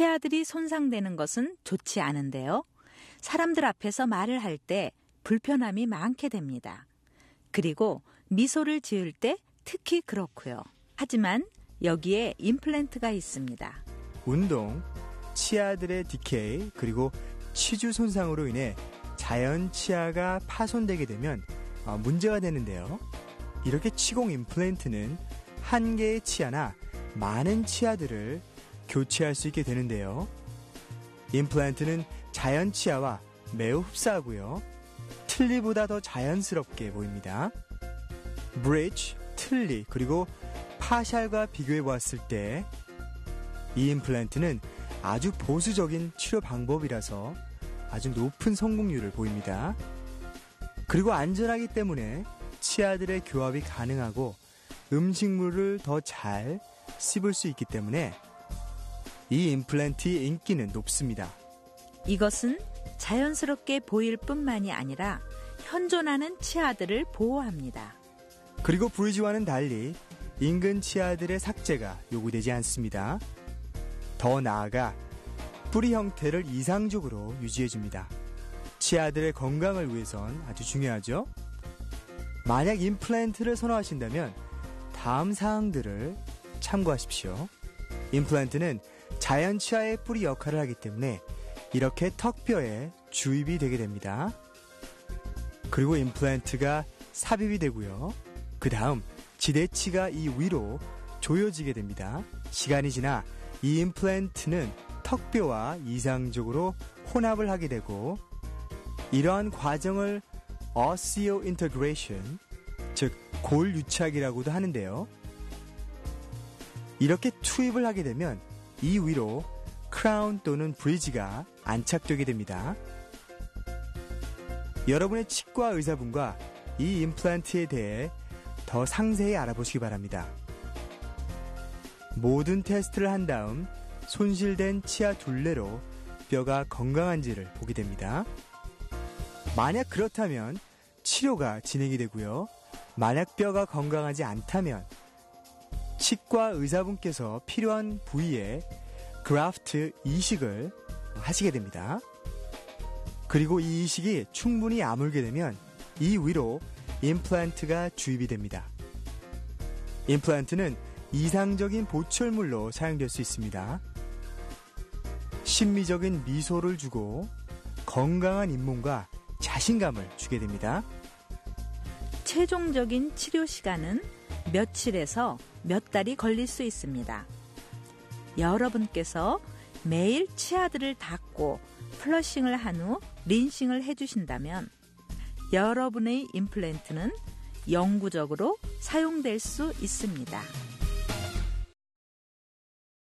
치아들이 손상되는 것은 좋지 않은데요. 사람들 앞에서 말을 할 때 불편함이 많게 됩니다. 그리고 미소를 지을 때 특히 그렇고요. 하지만 여기에 임플란트가 있습니다. 운동, 치아들의 디케이, 그리고 치주 손상으로 인해 자연 치아가 파손되게 되면 어, 문제가 되는데요. 이렇게 치공 임플란트는 한 개의 치아나 많은 치아들을 교체할 수 있게 되는데요. 임플란트는 자연 치아와 매우 흡사하고요. 틀니보다 더 자연스럽게 보입니다. 브릿지, 틀니, 그리고 파샬과 비교해 보았을 때 이 임플란트는 아주 보수적인 치료 방법이라서 아주 높은 성공률을 보입니다. 그리고 안전하기 때문에 치아들의 교합이 가능하고 음식물을 더 잘 씹을 수 있기 때문에 이 임플란트의 인기는 높습니다. 이것은 자연스럽게 보일 뿐만이 아니라 현존하는 치아들을 보호합니다. 그리고 브리지와는 달리 인근 치아들의 삭제가 요구되지 않습니다. 더 나아가 뿌리 형태를 이상적으로 유지해줍니다. 치아들의 건강을 위해선 아주 중요하죠. 만약 임플란트를 선호하신다면 다음 사항들을 참고하십시오. 임플란트는 자연 치아의 뿌리 역할을 하기 때문에 이렇게 턱뼈에 주입이 되게 됩니다. 그리고 임플란트가 삽입이 되고요. 그 다음 지대치가 이 위로 조여지게 됩니다. 시간이 지나 이 임플란트는 턱뼈와 이상적으로 혼합을 하게 되고 이러한 과정을 osseous integration, 즉 골유착이라고도 하는데요. 이렇게 투입을 하게 되면 이 위로 크라운 또는 브리지가 안착되게 됩니다. 여러분의 치과 의사분과 이 임플란트에 대해 더 상세히 알아보시기 바랍니다. 모든 테스트를 한 다음 손실된 치아 둘레로 뼈가 건강한지를 보게 됩니다. 만약 그렇다면 치료가 진행이 되고요. 만약 뼈가 건강하지 않다면 치과 의사분께서 필요한 부위에 그라프트 이식을 하시게 됩니다. 그리고 이 이식이 충분히 아물게 되면 이 위로 임플란트가 주입이 됩니다. 임플란트는 이상적인 보철물로 사용될 수 있습니다. 심미적인 미소를 주고 건강한 잇몸과 자신감을 주게 됩니다. 최종적인 치료 시간은 며칠에서 몇 달이 걸릴 수 있습니다. 여러분께서 매일 치아들을 닦고 플러싱을 한 후 린싱을 해주신다면 여러분의 임플란트는 영구적으로 사용될 수 있습니다.